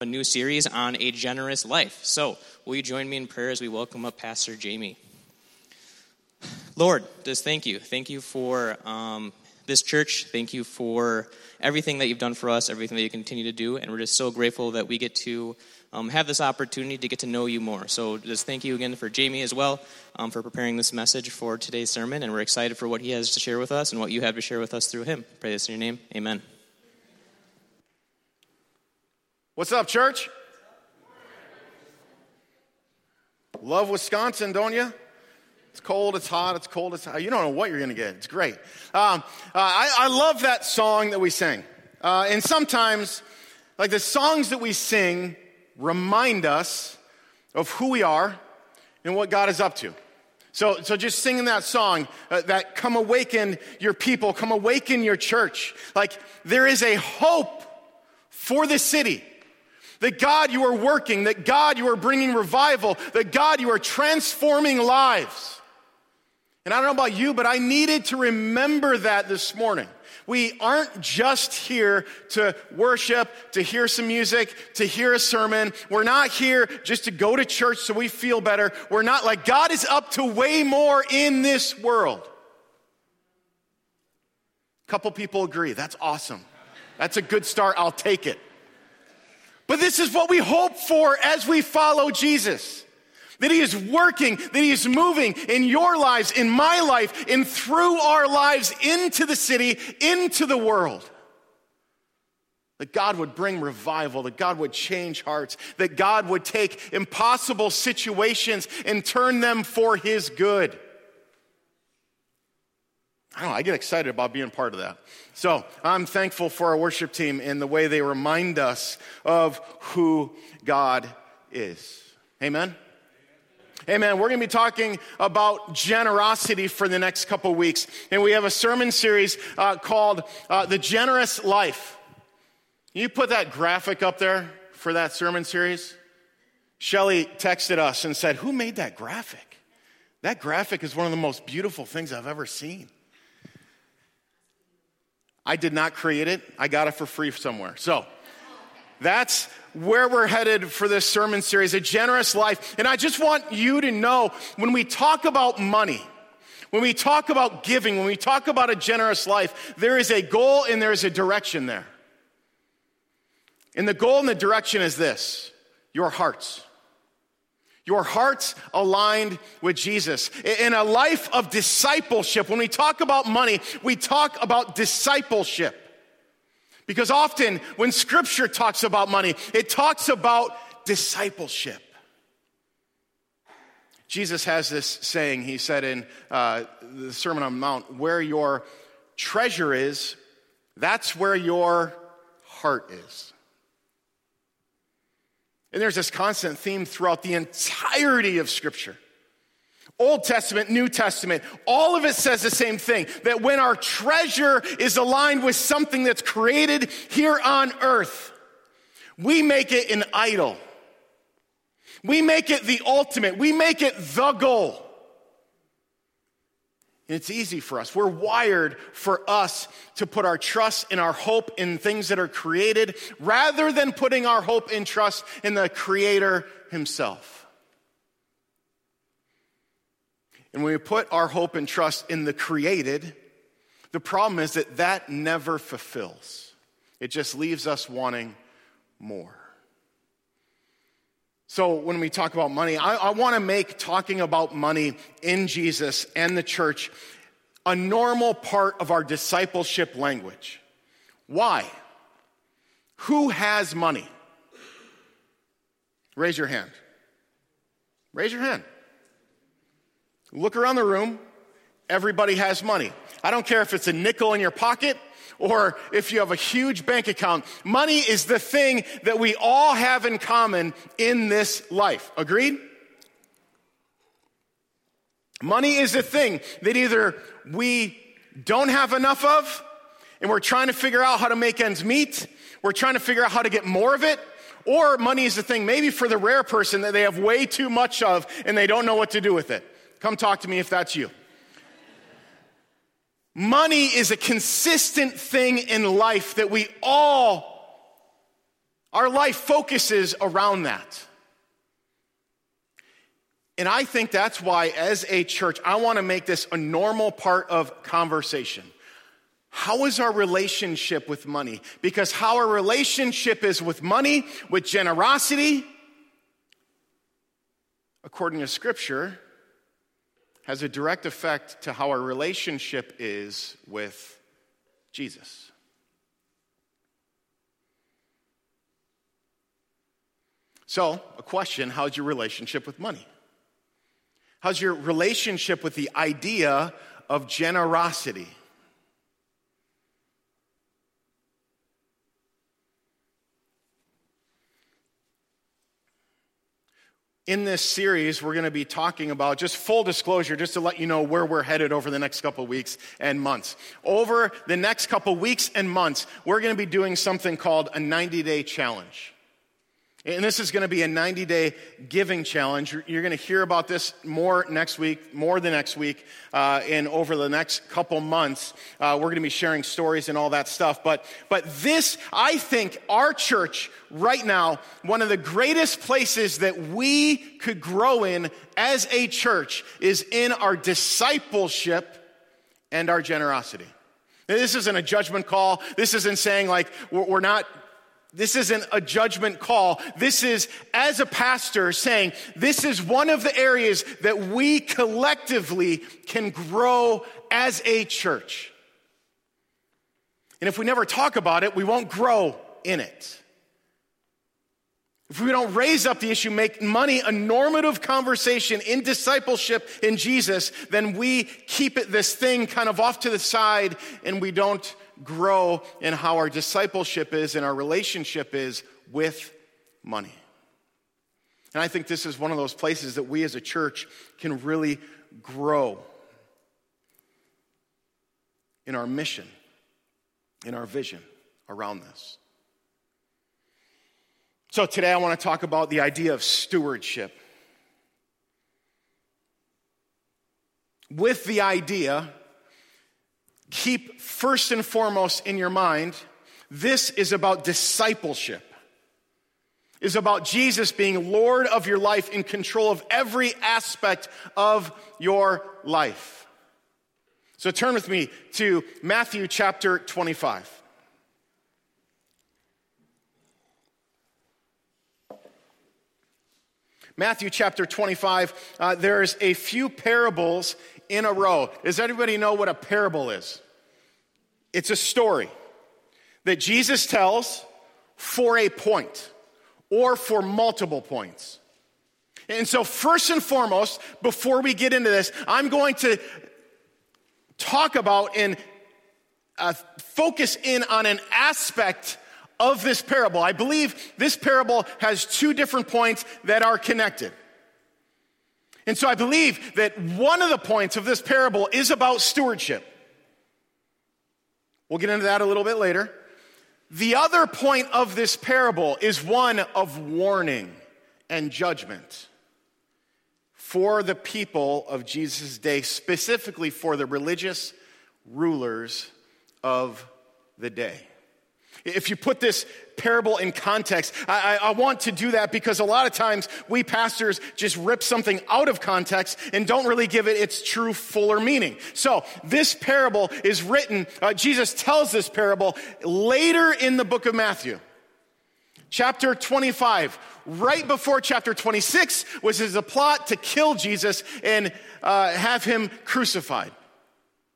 a new series on a generous life. So, will you join me in prayer as we welcome up Pastor Jamie? Lord, just thank you. Thank you for um, this church. Thank you for everything that you've done for us, everything that you continue to do. And we're just so grateful that we get to um, have this opportunity to get to know you more. So, just thank you again for Jamie as well um, for preparing this message for today's sermon. And we're excited for what he has to share with us and what you have to share with us through him. Pray this in your name. Amen. What's up, church? Love Wisconsin, don't you? It's cold, it's hot, it's cold, it's hot. You don't know what you're going to get. It's great. Um, uh, I, I, love that song that we sing. Uh, and sometimes, like the songs that we sing remind us of who we are and what God is up to. So, so just singing that song, uh, that come awaken your people, come awaken your church. Like there is a hope for the city. That God, you are working, that God, you are bringing revival, that God, you are transforming lives. And I don't know about you, but I needed to remember that this morning. We aren't just here to worship, to hear some music, to hear a sermon. We're not here just to go to church so we feel better. We're not like God is up to way more in this world. A couple people agree. That's awesome. That's a good start. I'll take it. But this is what we hope for as we follow Jesus. That he is working, that he is moving in your lives, in my life, and through our lives into the city, into the world. That God would bring revival, that God would change hearts, that God would take impossible situations and turn them for his good. I don't know, I get excited about being part of that. So I'm thankful for our worship team and the way they remind us of who God is. Amen. Amen. We're going to be talking about generosity for the next couple weeks. And we have a sermon series uh, called uh, The Generous Life. Can you put that graphic up there for that sermon series? Shelly texted us and said, Who made that graphic? That graphic is one of the most beautiful things I've ever seen. I did not create it, I got it for free somewhere. So that's where we're headed for this sermon series a generous life. And I just want you to know when we talk about money, when we talk about giving, when we talk about a generous life, there is a goal and there is a direction there. And the goal and the direction is this your hearts. Your heart's aligned with Jesus. In a life of discipleship, when we talk about money, we talk about discipleship. Because often when scripture talks about money, it talks about discipleship. Jesus has this saying, he said in uh, the Sermon on the Mount, where your treasure is, that's where your heart is. And there's this constant theme throughout the entirety of Scripture. Old Testament, New Testament, all of it says the same thing that when our treasure is aligned with something that's created here on earth, we make it an idol. We make it the ultimate. We make it the goal. And it's easy for us. We're wired for us to put our trust and our hope in things that are created rather than putting our hope and trust in the Creator Himself. And when we put our hope and trust in the created, the problem is that that never fulfills. It just leaves us wanting more. So, when we talk about money, I, I want to make talking about money in Jesus and the church a normal part of our discipleship language. Why? Who has money? Raise your hand. Raise your hand. Look around the room. Everybody has money. I don't care if it's a nickel in your pocket or if you have a huge bank account. Money is the thing that we all have in common in this life. Agreed? Money is the thing that either we don't have enough of and we're trying to figure out how to make ends meet, we're trying to figure out how to get more of it, or money is the thing, maybe for the rare person that they have way too much of and they don't know what to do with it. Come talk to me if that's you. Money is a consistent thing in life that we all Our life focuses around that. And I think that's why, as a church, I want to make this a normal part of conversation. How is our relationship with money? Because how our relationship is with money, with generosity, according to Scripture, has a direct effect to how our relationship is with Jesus. So, a question how's your relationship with money? How's your relationship with the idea of generosity? In this series, we're going to be talking about just full disclosure, just to let you know where we're headed over the next couple weeks and months. Over the next couple weeks and months, we're going to be doing something called a 90 day challenge. And this is going to be a 90 day giving challenge. You're going to hear about this more next week, more the next week, uh, and over the next couple months. Uh, we're going to be sharing stories and all that stuff. But, but this, I think, our church right now, one of the greatest places that we could grow in as a church is in our discipleship and our generosity. This isn't a judgment call. This isn't saying like we're not this isn't a judgment call. This is, as a pastor, saying this is one of the areas that we collectively can grow as a church. And if we never talk about it, we won't grow in it. If we don't raise up the issue, make money a normative conversation in discipleship in Jesus, then we keep it this thing kind of off to the side and we don't grow in how our discipleship is and our relationship is with money. And I think this is one of those places that we as a church can really grow in our mission, in our vision around this. So today I want to talk about the idea of stewardship. With the idea keep first and foremost in your mind this is about discipleship is about Jesus being Lord of your life in control of every aspect of your life. So turn with me to Matthew chapter 25. Matthew chapter 25, uh, there's a few parables in a row. Does anybody know what a parable is? It's a story that Jesus tells for a point or for multiple points. And so, first and foremost, before we get into this, I'm going to talk about and uh, focus in on an aspect of this parable. I believe this parable has two different points that are connected. And so I believe that one of the points of this parable is about stewardship. We'll get into that a little bit later. The other point of this parable is one of warning and judgment for the people of Jesus' day, specifically for the religious rulers of the day. If you put this parable in context, I, I, want to do that because a lot of times we pastors just rip something out of context and don't really give it its true, fuller meaning. So this parable is written, uh, Jesus tells this parable later in the book of Matthew. Chapter 25, right before chapter 26, was his a plot to kill Jesus and uh, have him crucified.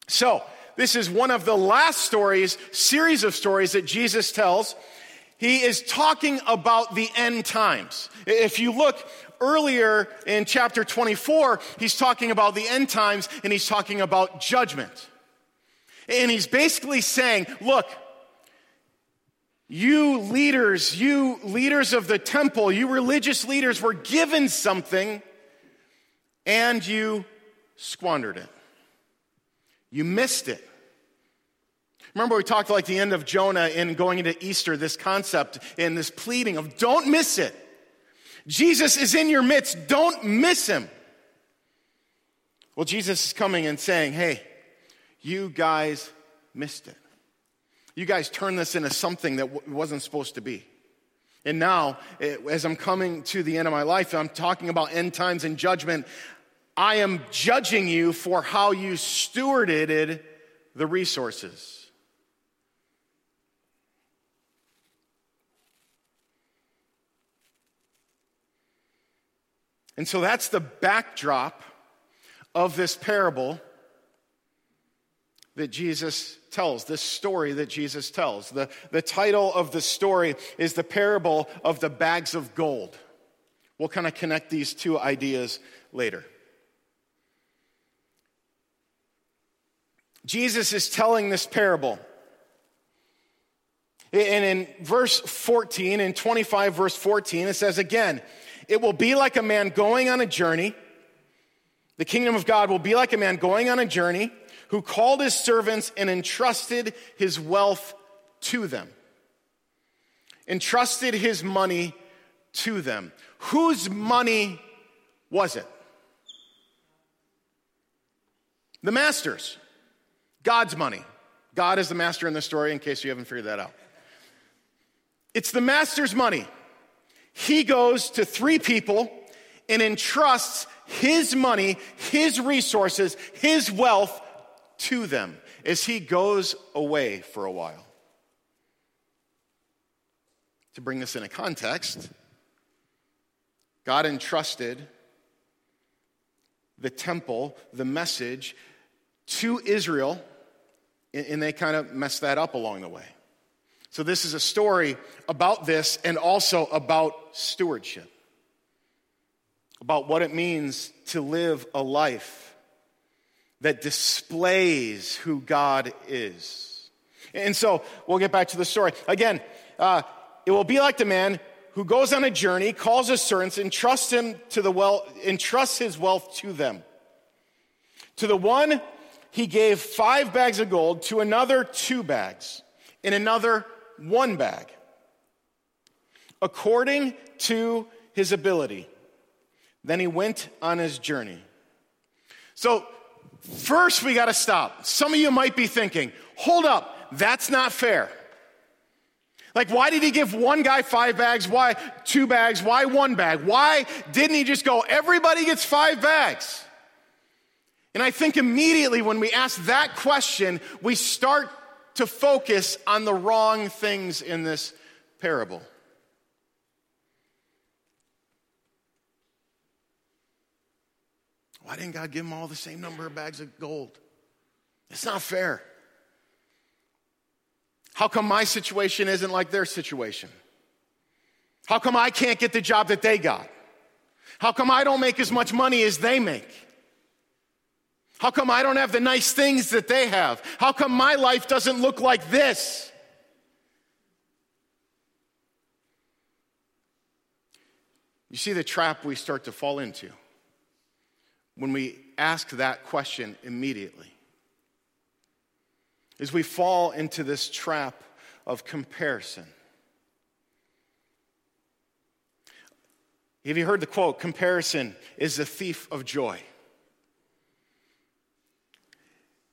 So, this is one of the last stories, series of stories that Jesus tells. He is talking about the end times. If you look earlier in chapter 24, he's talking about the end times and he's talking about judgment. And he's basically saying, look, you leaders, you leaders of the temple, you religious leaders were given something and you squandered it. You missed it. Remember, we talked like the end of Jonah in going into Easter, this concept and this pleading of don't miss it. Jesus is in your midst, don't miss him. Well, Jesus is coming and saying, hey, you guys missed it. You guys turned this into something that wasn't supposed to be. And now, eh, as I'm coming to the end of my life, I'm talking about end times and judgment. I am judging you for how you stewarded the resources. And so that's the backdrop of this parable that Jesus tells, this story that Jesus tells. The, the title of the story is The Parable of the Bags of Gold. We'll kind of connect these two ideas later. Jesus is telling this parable. And in verse 14, in 25, verse 14, it says again, it will be like a man going on a journey. The kingdom of God will be like a man going on a journey who called his servants and entrusted his wealth to them. Entrusted his money to them. Whose money was it? The master's. God's money. God is the master in the story, in case you haven't figured that out. It's the master's money. He goes to three people and entrusts his money, his resources, his wealth to them as he goes away for a while. To bring this in a context, God entrusted the temple, the message, to Israel, and they kind of messed that up along the way. So, this is a story about this and also about stewardship, about what it means to live a life that displays who God is. And so we'll get back to the story. Again, uh, it will be like the man who goes on a journey, calls his servants, and trusts him to the well, entrusts his wealth to them. To the one, he gave five bags of gold, to another, two bags, in another, one bag, according to his ability. Then he went on his journey. So First, we got to stop. Some of you might be thinking, hold up, that's not fair. Like, why did he give one guy five bags? Why two bags? Why one bag? Why didn't he just go, everybody gets five bags? And I think immediately when we ask that question, we start to focus on the wrong things in this parable. Why didn't God give them all the same number of bags of gold? It's not fair. How come my situation isn't like their situation? How come I can't get the job that they got? How come I don't make as much money as they make? How come I don't have the nice things that they have? How come my life doesn't look like this? You see the trap we start to fall into when we ask that question immediately is we fall into this trap of comparison. Have you heard the quote, comparison is the thief of joy?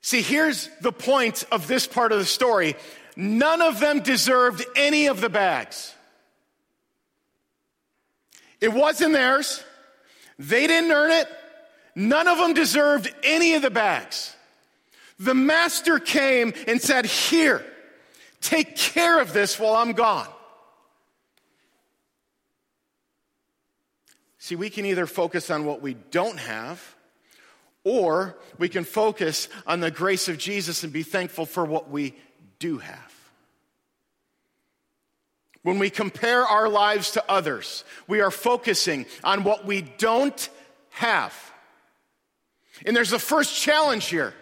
See, here's the point of this part of the story. None of them deserved any of the bags. It wasn't theirs. They didn't earn it. None of them deserved any of the bags. The master came and said, Here, take care of this while I'm gone. See, we can either focus on what we don't have, or we can focus on the grace of Jesus and be thankful for what we do have. When we compare our lives to others, we are focusing on what we don't have. And there's the first challenge here.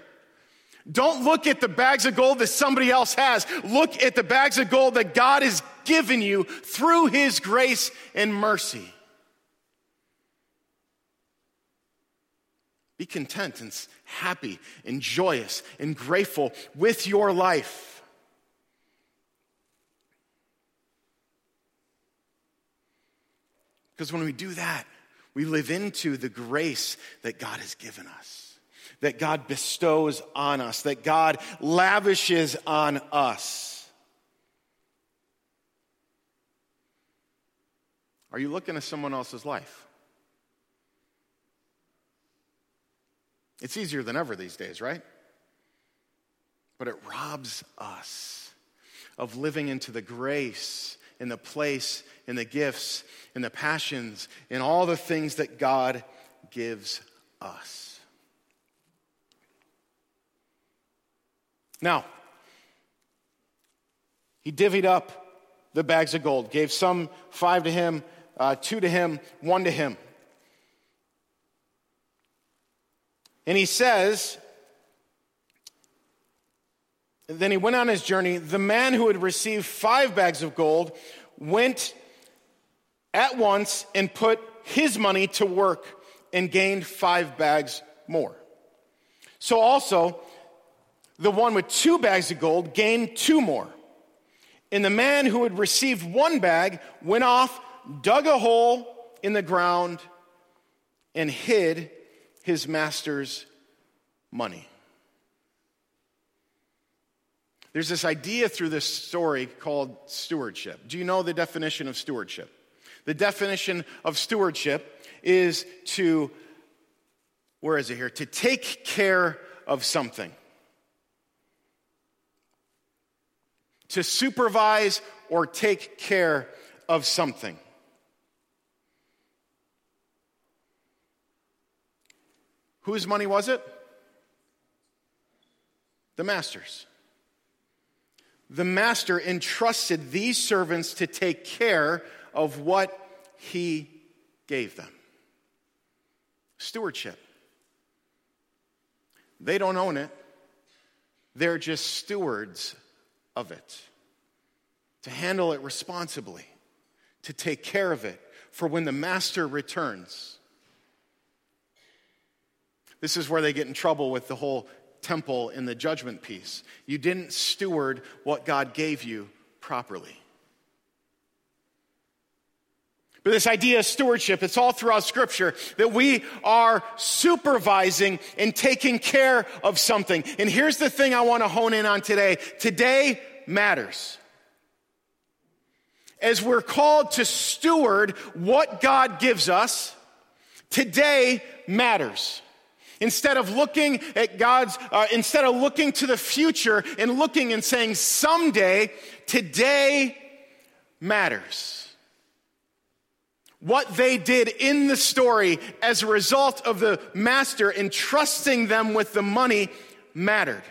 Don't look at the bags of gold that somebody else has. Look at the bags of gold that God has given you through His grace and mercy. Be content and happy and joyous and grateful with your life. Because when we do that, we live into the grace that God has given us, that God bestows on us, that God lavishes on us. Are you looking at someone else's life? It's easier than ever these days, right? But it robs us of living into the grace, in the place, in the gifts, in the passions, in all the things that God gives us. Now, he divvied up the bags of gold, gave some five to him, uh, two to him, one to him. And he says, then he went on his journey. The man who had received five bags of gold went at once and put his money to work and gained five bags more. So also, the one with two bags of gold gained two more. And the man who had received one bag went off, dug a hole in the ground, and hid his master's money. There's this idea through this story called stewardship. Do you know the definition of stewardship? The definition of stewardship is to, where is it here? To take care of something. To supervise or take care of something. Whose money was it? The master's the master entrusted these servants to take care of what he gave them stewardship. They don't own it, they're just stewards of it. To handle it responsibly, to take care of it for when the master returns. This is where they get in trouble with the whole temple in the judgment piece. You didn't steward what God gave you properly. But this idea of stewardship, it's all throughout Scripture that we are supervising and taking care of something. And here's the thing I want to hone in on today today matters. As we're called to steward what God gives us, today matters. Instead of looking at God's, uh, instead of looking to the future and looking and saying, someday, today matters. What they did in the story as a result of the master entrusting them with the money mattered.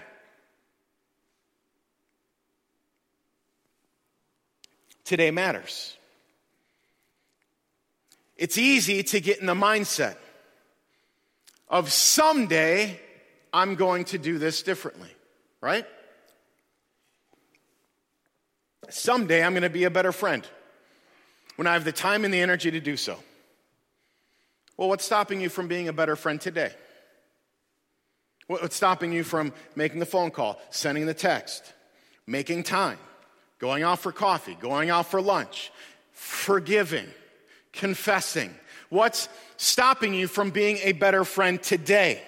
Today matters. It's easy to get in the mindset of someday I'm going to do this differently, right? Someday I'm going to be a better friend when I have the time and the energy to do so. Well, what's stopping you from being a better friend today? What's stopping you from making the phone call, sending the text, making time, going out for coffee, going out for lunch, forgiving, confessing? What's stopping you from being a better friend today?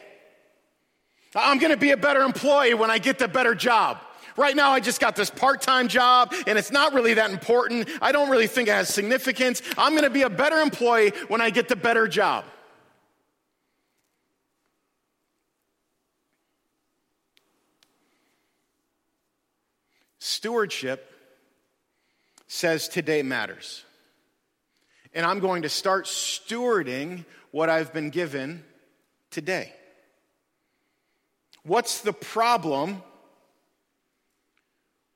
I'm going to be a better employee when I get the better job. Right now, I just got this part time job and it's not really that important. I don't really think it has significance. I'm going to be a better employee when I get the better job. Stewardship says today matters and I'm going to start stewarding what I've been given today. What's the problem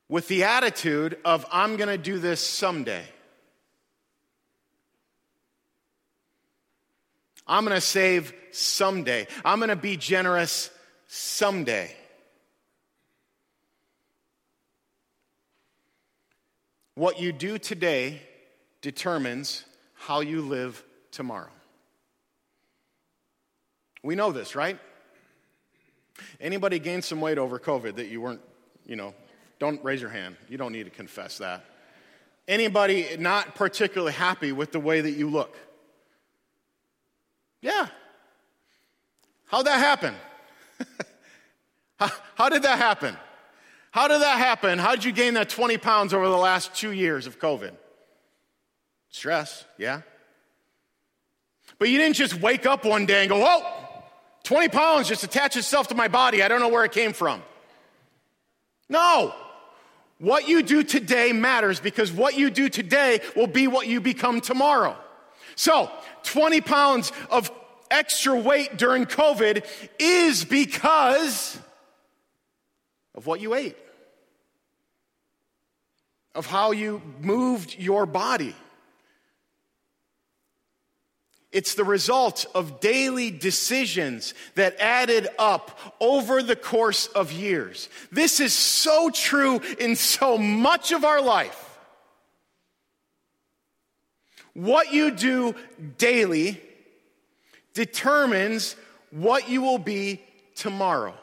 with the attitude of, I'm going to do this someday? I'm going to save someday. I'm going to be generous someday. What you do today determines how you live tomorrow. We know this, right? Anybody gained some weight over COVID that you weren't, you know, don't raise your hand. You don't need to confess that. Anybody not particularly happy with the way that you look? Yeah. How'd that happen? how, how did that happen? How did that happen? How did you gain that 20 pounds over the last two years of COVID? Stress, yeah. But you didn't just wake up one day and go, whoa, 20 pounds just attached itself to my body. I don't know where it came from. No. What you do today matters because what you do today will be what you become tomorrow. So, 20 pounds of extra weight during COVID is because of what you ate, of how you moved your body. It's the result of daily decisions that added up over the course of years. This is so true in so much of our life. What you do daily determines what you will be tomorrow.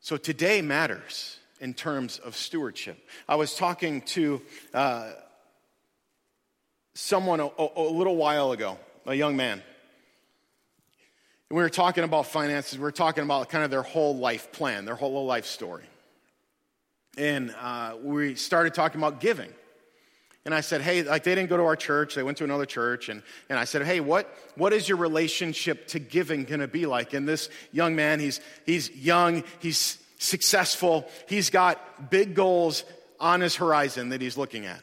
So today matters in terms of stewardship. I was talking to uh, someone a, a, little while ago, a young man. And we were talking about finances. We were talking about kind of their whole life plan, their whole life story. And uh, we started talking about giving. And I said, hey, like they didn't go to our church, they went to another church. And, and I said, hey, what, what is your relationship to giving gonna be like? And this young man, he's, he's young, he's successful, he's got big goals on his horizon that he's looking at.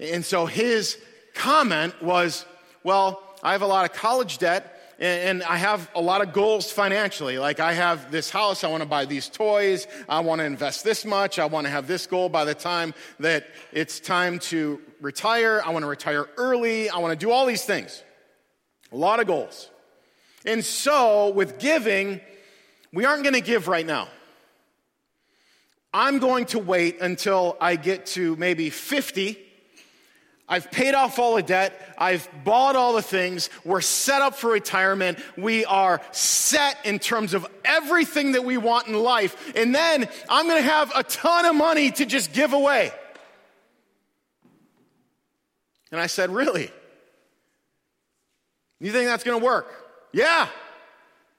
And so his comment was, well, I have a lot of college debt and I have a lot of goals financially. Like I have this house, I want to buy these toys, I want to invest this much, I want to have this goal by the time that it's time to retire, I want to retire early, I want to do all these things. A lot of goals. And so with giving, we aren't going to give right now. I'm going to wait until I get to maybe 50 I've paid off all the debt. I've bought all the things. We're set up for retirement. We are set in terms of everything that we want in life. And then I'm going to have a ton of money to just give away. And I said, Really? You think that's going to work? Yeah.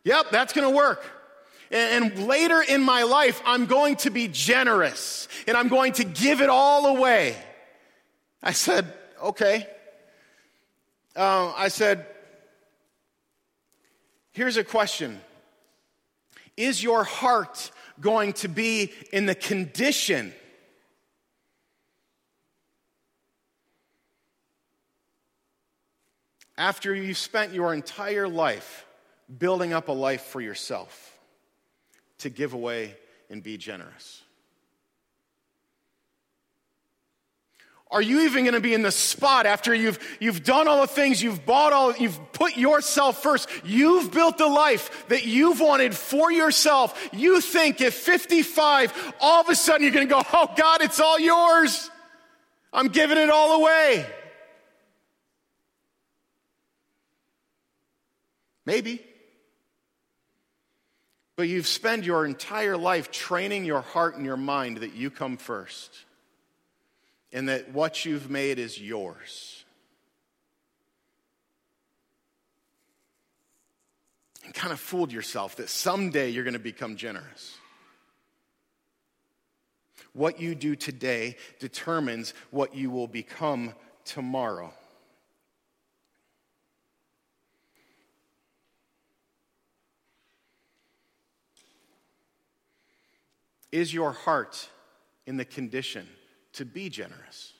Yep, that's going to work. And, later in my life, I'm going to be generous and I'm going to give it all away. I said, okay. Uh, I said, here's a question Is your heart going to be in the condition after you've spent your entire life building up a life for yourself to give away and be generous? Are you even going to be in the spot after you've, you've done all the things, you've bought all, you've put yourself first, you've built the life that you've wanted for yourself. You think at 55, all of a sudden you're going to go, oh God, it's all yours. I'm giving it all away. Maybe. But you've spent your entire life training your heart and your mind that you come first and that what you've made is yours. And kind of fooled yourself that someday you're going to become generous. What you do today determines what you will become tomorrow. Is your heart in the condition to be generous.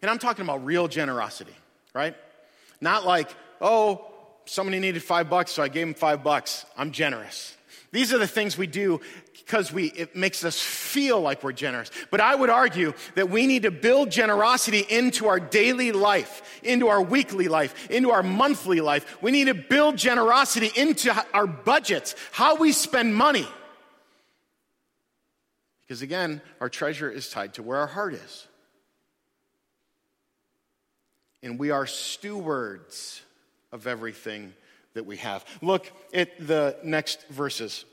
And I'm talking about real generosity, right? Not like, oh, somebody needed five bucks, so I gave him five bucks. I'm generous. These are the things we do because we, it makes us feel like we're generous. But I would argue that we need to build generosity into our daily life, into our weekly life, into our monthly life. We need to build generosity into our budgets, how we spend money. Because again, our treasure is tied to where our heart is. And we are stewards of everything that we have. Look at the next verses.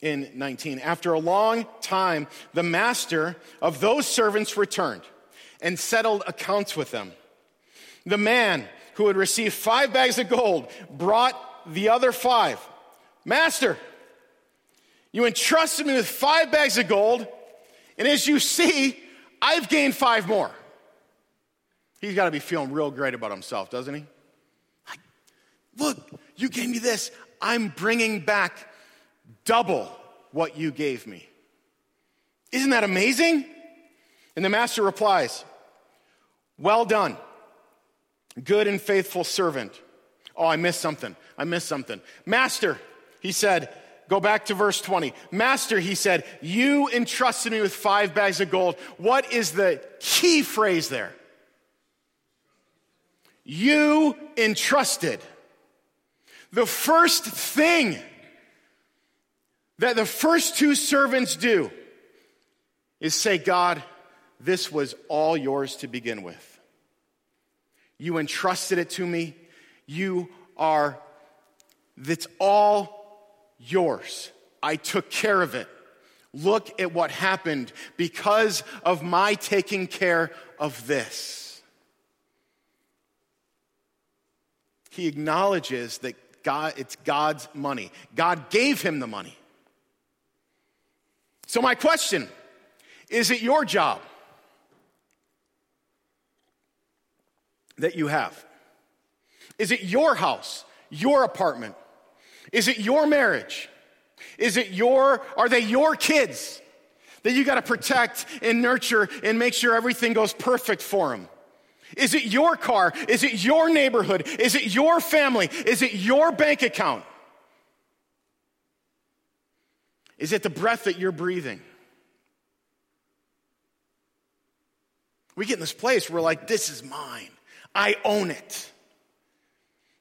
In 19, after a long time, the master of those servants returned and settled accounts with them. The man who had received five bags of gold brought the other five. Master, You entrusted me with five bags of gold, and as you see, I've gained five more. He's got to be feeling real great about himself, doesn't he? Like, look, you gave me this. I'm bringing back double what you gave me. Isn't that amazing? And the master replies, Well done, good and faithful servant. Oh, I missed something. I missed something. Master, he said, Go back to verse 20. Master, he said, you entrusted me with five bags of gold. What is the key phrase there? You entrusted. The first thing that the first two servants do is say, God, this was all yours to begin with. You entrusted it to me. You are, that's all yours. I took care of it. Look at what happened because of my taking care of this. He acknowledges that God, it's God's money. God gave him the money. So, my question is it your job that you have? Is it your house, your apartment, is it your marriage? Is it your, are they your kids that you got to protect and nurture and make sure everything goes perfect for them? Is it your car? Is it your neighborhood? Is it your family? Is it your bank account? Is it the breath that you're breathing? We get in this place where we're like, this is mine. I own it.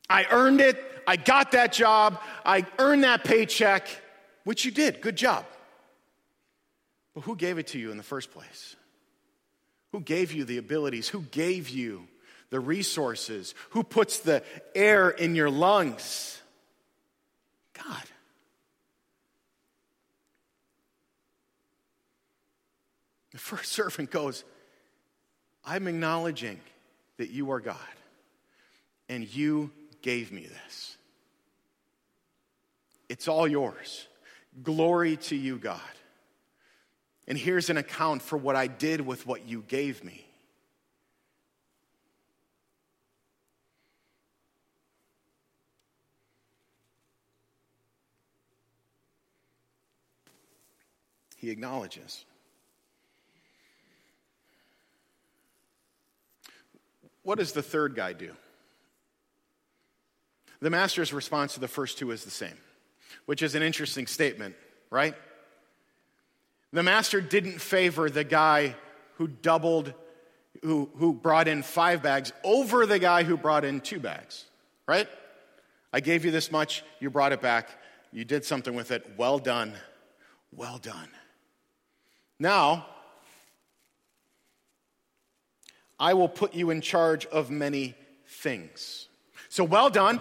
I earned it. I got that job. I earned that paycheck, which you did. Good job. But who gave it to you in the first place? Who gave you the abilities? Who gave you the resources? Who puts the air in your lungs? God. The first servant goes, I'm acknowledging that you are God and you gave me this. It's all yours. Glory to you, God. And here's an account for what I did with what you gave me. He acknowledges. What does the third guy do? The master's response to the first two is the same, which is an interesting statement, right? The master didn't favor the guy who doubled, who, who brought in five bags over the guy who brought in two bags, right? I gave you this much, you brought it back, you did something with it. Well done. Well done. Now, I will put you in charge of many things. So, well done.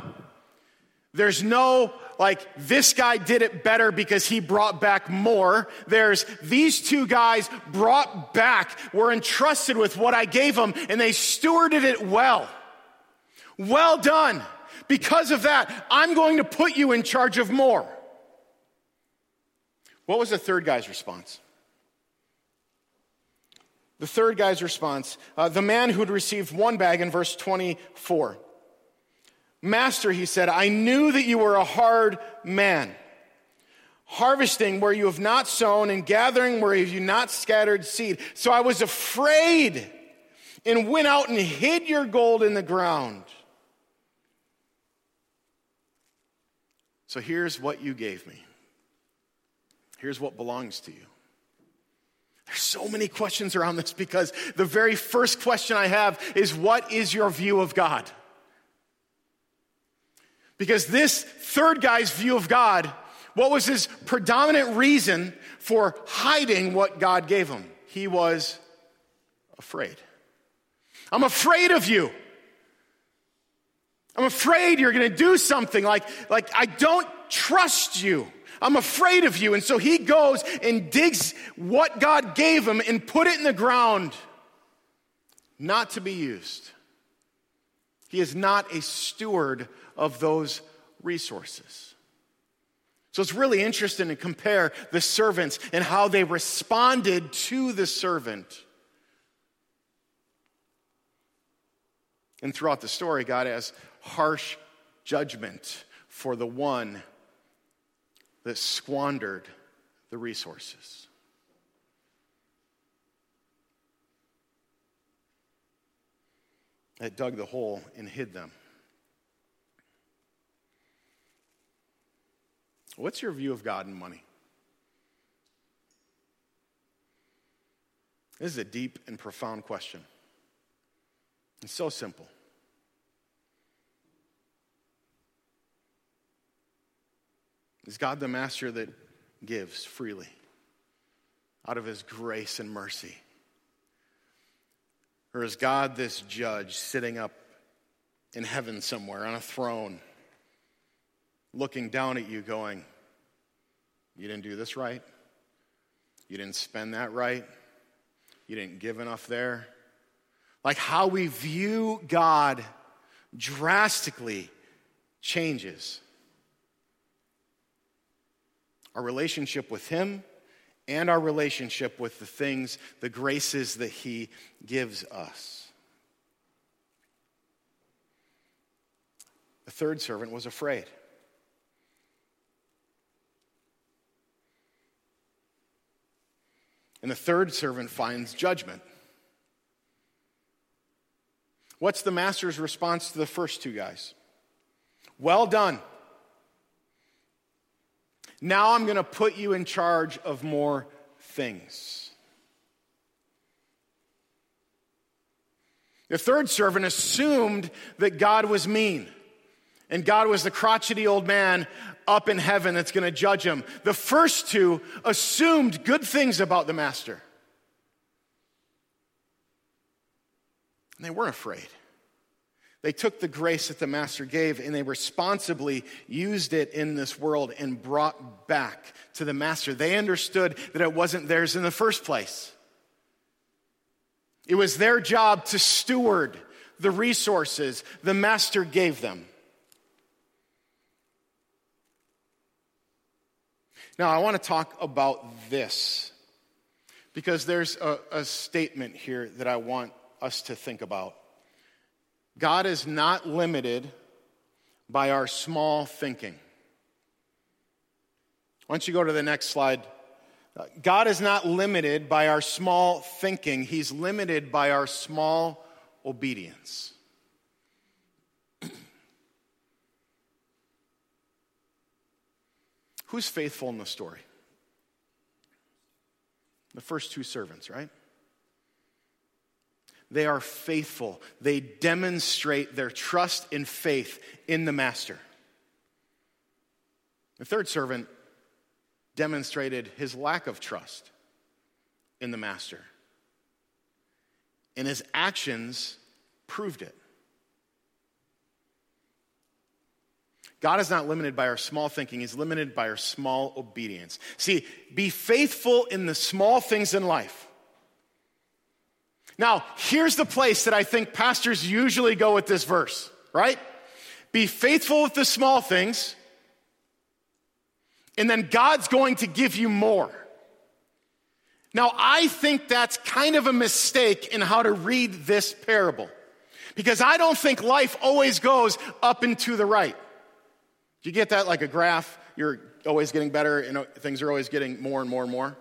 There's no, like, this guy did it better because he brought back more. There's, these two guys brought back, were entrusted with what I gave them, and they stewarded it well. Well done. Because of that, I'm going to put you in charge of more. What was the third guy's response? The third guy's response, uh, the man who'd received one bag in verse 24. Master, he said, I knew that you were a hard man, harvesting where you have not sown and gathering where you have not scattered seed. So I was afraid and went out and hid your gold in the ground. So here's what you gave me. Here's what belongs to you. There's so many questions around this because the very first question I have is what is your view of God? Because this third guy's view of God, what was his predominant reason for hiding what God gave him? He was afraid. I'm afraid of you. I'm afraid you're going to do something like, like I don't trust you. I'm afraid of you. And so he goes and digs what God gave him and put it in the ground, not to be used. He is not a steward of those resources. So it's really interesting to compare the servants and how they responded to the servant. And throughout the story, God has harsh judgment for the one that squandered the resources. That dug the hole and hid them. What's your view of God and money? This is a deep and profound question. It's so simple. Is God the master that gives freely out of his grace and mercy? Or is God this judge sitting up in heaven somewhere on a throne, looking down at you, going, You didn't do this right? You didn't spend that right? You didn't give enough there? Like how we view God drastically changes. Our relationship with Him and our relationship with the things, the graces that He gives us. The third servant was afraid. And the third servant finds judgment. What's the master's response to the first two guys? Well done. Now I'm going to put you in charge of more things. The third servant assumed that God was mean and God was the crotchety old man up in heaven that's going to judge him. The first two assumed good things about the master. And they weren't afraid. They took the grace that the master gave and they responsibly used it in this world and brought back to the master. They understood that it wasn't theirs in the first place. It was their job to steward the resources the master gave them. Now, I want to talk about this because there's a, a statement here that I want us to think about. God is not limited by our small thinking. Why don't you go to the next slide? God is not limited by our small thinking, He's limited by our small obedience. Who's faithful in the story? The first two servants, right? They are faithful. They demonstrate their trust and faith in the master. The third servant demonstrated his lack of trust in the master. And his actions proved it. God is not limited by our small thinking, He's limited by our small obedience. See, be faithful in the small things in life. Now, here's the place that I think pastors usually go with this verse, right? Be faithful with the small things, and then God's going to give you more. Now, I think that's kind of a mistake in how to read this parable. Because I don't think life always goes up and to the right. Do you get that like a graph? You're always getting better and uh, things are always getting more and more and more.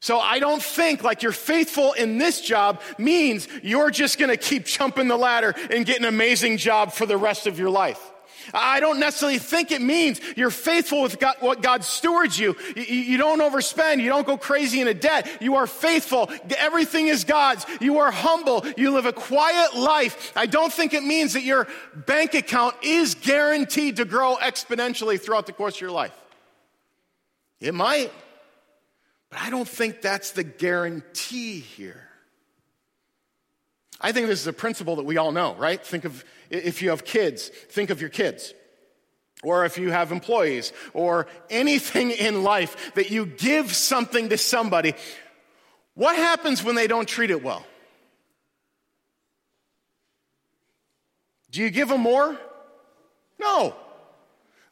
So I don't think like you're faithful in this job means you're just going to keep jumping the ladder and get an amazing job for the rest of your life. I don't necessarily think it means you're faithful with God, what God stewards you. you. You don't overspend. You don't go crazy in a debt. You are faithful. Everything is God's. You are humble. You live a quiet life. I don't think it means that your bank account is guaranteed to grow exponentially throughout the course of your life. It might. But I don't think that's the guarantee here. I think this is a principle that we all know, right? Think of if you have kids, think of your kids. Or if you have employees, or anything in life that you give something to somebody, what happens when they don't treat it well? Do you give them more? No.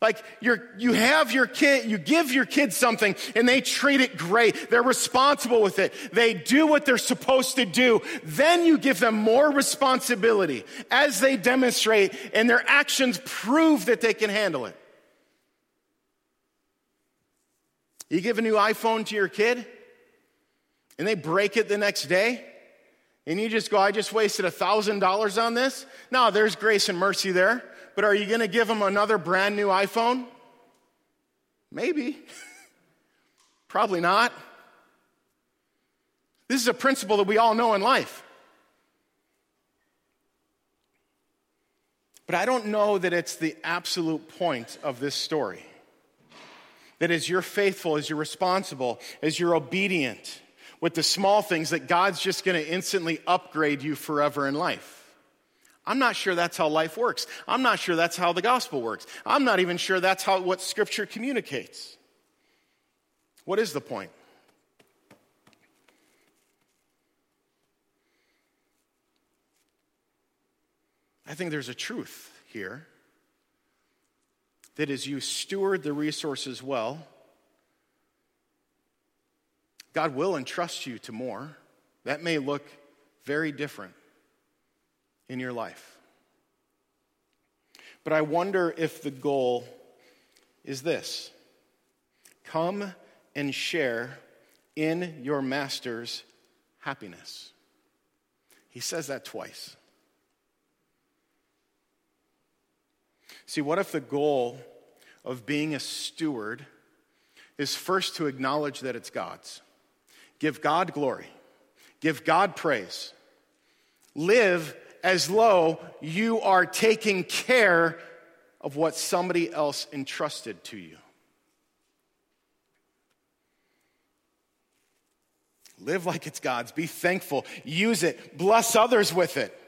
Like you you have your kid, you give your kid something and they treat it great. They're responsible with it. They do what they're supposed to do. Then you give them more responsibility as they demonstrate and their actions prove that they can handle it. You give a new iPhone to your kid and they break it the next day and you just go, I just wasted a $1,000 on this. No, there's grace and mercy there. But are you going to give them another brand new iPhone? Maybe. Probably not. This is a principle that we all know in life. But I don't know that it's the absolute point of this story. That as you're faithful, as you're responsible, as you're obedient with the small things, that God's just going to instantly upgrade you forever in life. I'm not sure that's how life works. I'm not sure that's how the gospel works. I'm not even sure that's how what scripture communicates. What is the point? I think there's a truth here that as you steward the resources well, God will entrust you to more. That may look very different in your life. But I wonder if the goal is this come and share in your master's happiness. He says that twice. See, what if the goal of being a steward is first to acknowledge that it's God's? Give God glory, give God praise, live as though you are taking care of what somebody else entrusted to you. Live like it's God's. Be thankful. Use it. Bless others with it.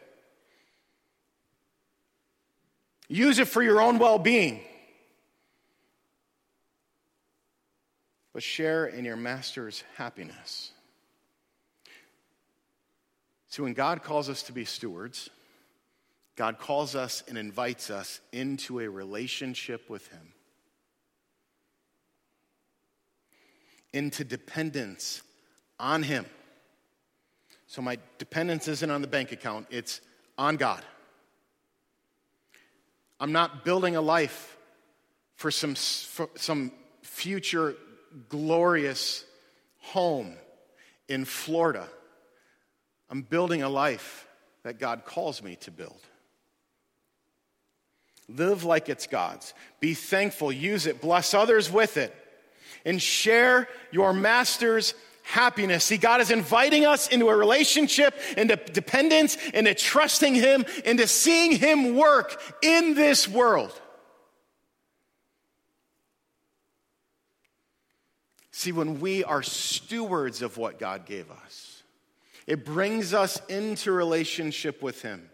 Use it for your own well being. But share in your master's happiness. See, when God calls us to be stewards, God calls us and invites us into a relationship with Him, into dependence on Him. So, my dependence isn't on the bank account, it's on God. I'm not building a life for some, for some future glorious home in Florida. I'm building a life that God calls me to build. Live like it's God's. Be thankful, use it, bless others with it, and share your master's happiness. See, God is inviting us into a relationship, into dependence, into trusting Him, into seeing Him work in this world. See, when we are stewards of what God gave us, it brings us into relationship with Him,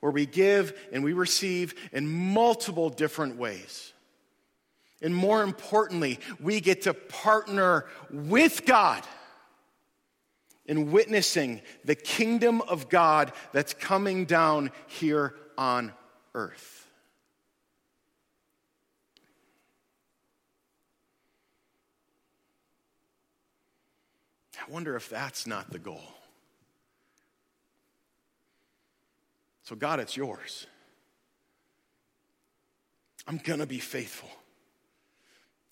where we give and we receive in multiple different ways. And more importantly, we get to partner with God in witnessing the kingdom of God that's coming down here on earth. I wonder if that's not the goal. So, God, it's yours. I'm going to be faithful.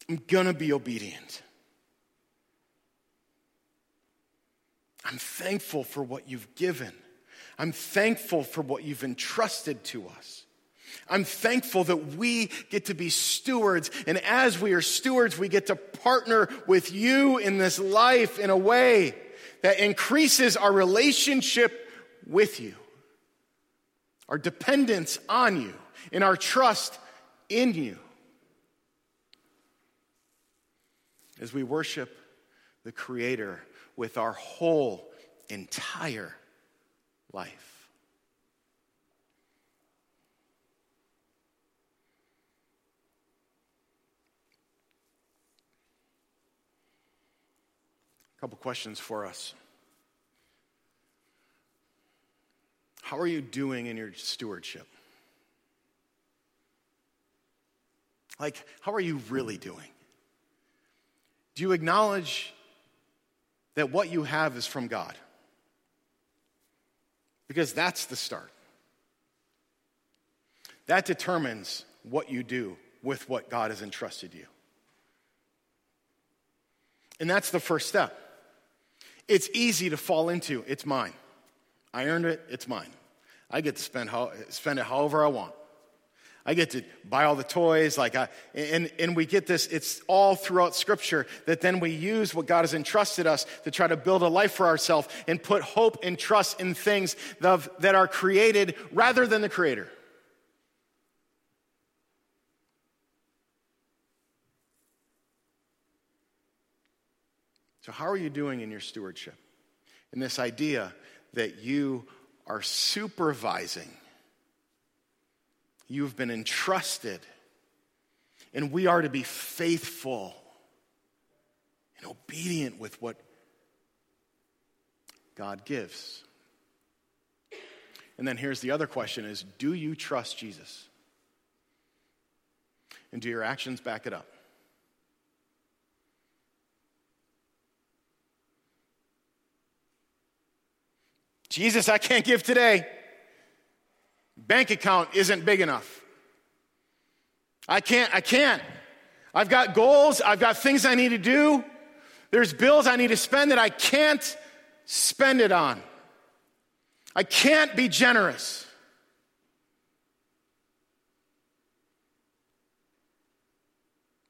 I'm going to be obedient. I'm thankful for what you've given. I'm thankful for what you've entrusted to us. I'm thankful that we get to be stewards. And as we are stewards, we get to partner with you in this life in a way that increases our relationship with you, our dependence on you, and our trust in you. As we worship the Creator with our whole, entire life. Couple questions for us. How are you doing in your stewardship? Like, how are you really doing? Do you acknowledge that what you have is from God? Because that's the start. That determines what you do with what God has entrusted you. And that's the first step. It's easy to fall into it's mine. I earned it, it's mine. I get to spend, how, spend it however I want. I get to buy all the toys, like I, and, and we get this, it's all throughout scripture that then we use what God has entrusted us to try to build a life for ourselves and put hope and trust in things that are created rather than the creator. So, how are you doing in your stewardship? In this idea that you are supervising, you've been entrusted, and we are to be faithful and obedient with what God gives. And then here's the other question is do you trust Jesus? And do your actions back it up? Jesus, I can't give today. Bank account isn't big enough. I can't, I can't. I've got goals, I've got things I need to do. There's bills I need to spend that I can't spend it on. I can't be generous.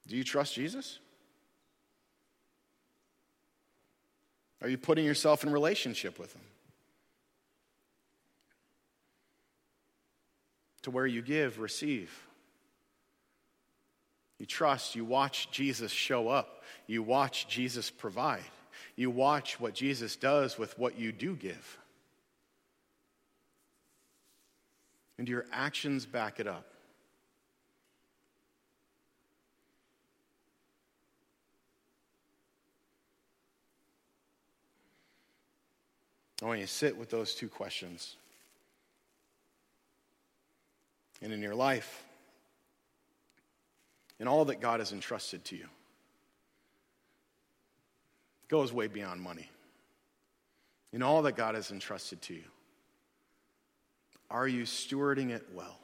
Do you trust Jesus? Are you putting yourself in relationship with him? To where you give, receive. You trust, you watch Jesus show up, you watch Jesus provide, you watch what Jesus does with what you do give. And your actions back it up. I want you to sit with those two questions and in your life, in all that God has entrusted to you. It goes way beyond money. In all that God has entrusted to you, are you stewarding it well?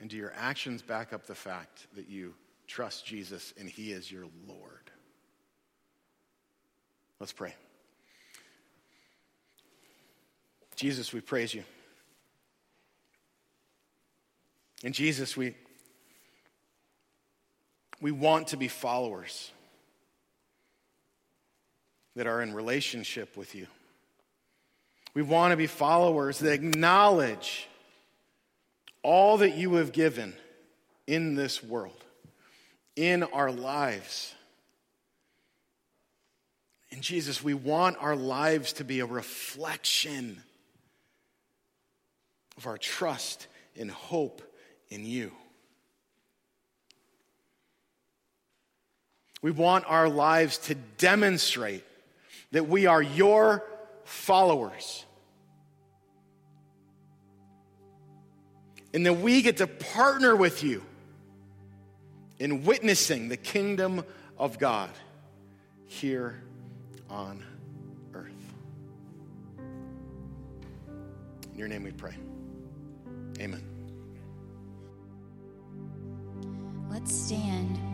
And do your actions back up the fact that you trust Jesus and He is your Lord? Let's pray. Jesus, we praise you. And Jesus, we, we want to be followers that are in relationship with you. We want to be followers that acknowledge all that you have given in this world, in our lives. And Jesus, we want our lives to be a reflection of our trust and hope in you. We want our lives to demonstrate that we are your followers. And that we get to partner with you in witnessing the kingdom of God here on earth. In your name we pray. Amen. Let's stand.